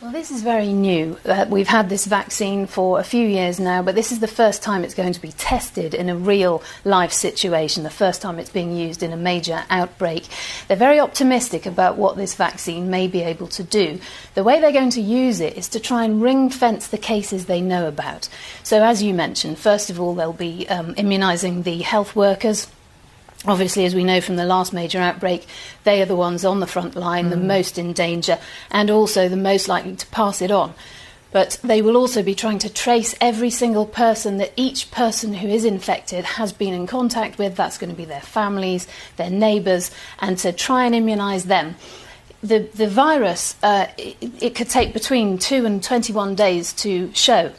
Well, this is very new. Uh, we've had this vaccine for a few years now, but this is the first time it's going to be tested in a real life situation, the first time it's being used in a major outbreak. They're very optimistic about what this vaccine may be able to do. The way they're going to use it is to try and ring fence the cases they know about. So, as you mentioned, first of all, they'll be um, immunising the health workers Obviously, as we know from the last major outbreak, they are the ones on the front line, mm. the most in danger, and also the most likely to pass it on. But they will also be trying to trace every single person that each person who is infected has been in contact with. That's going to be their families, their neighbours, and to try and immunise them. The, the virus, uh, it, it could take between 2 and 21 days to show.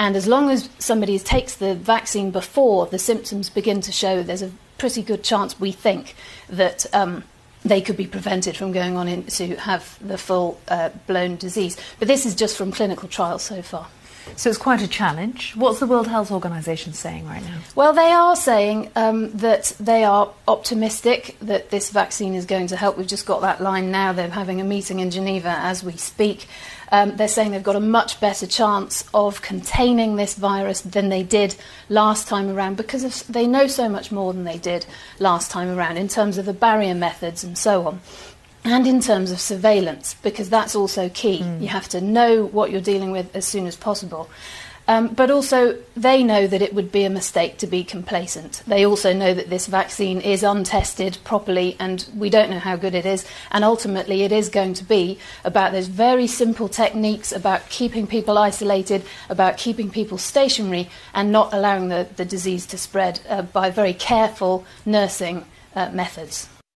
And as long as somebody takes the vaccine before the symptoms begin to show, there's a pretty good chance, we think, that um, they could be prevented from going on in, to have the full uh, blown disease. But this is just from clinical trials so far. So it's quite a challenge. What's the World Health Organization saying right now? Well, they are saying um, that they are optimistic that this vaccine is going to help. We've just got that line now. They're having a meeting in Geneva as we speak. Um, they're saying they've got a much better chance of containing this virus than they did last time around because of, they know so much more than they did last time around in terms of the barrier methods and so on and in terms of surveillance, because that's also key. Mm. You have to know what you're dealing with as soon as possible. Um, but also, they know that it would be a mistake to be complacent. They also know that this vaccine is untested properly and we don't know how good it is. And ultimately, it is going to be about those very simple techniques about keeping people isolated, about keeping people stationary, and not allowing the, the disease to spread uh, by very careful nursing uh, methods.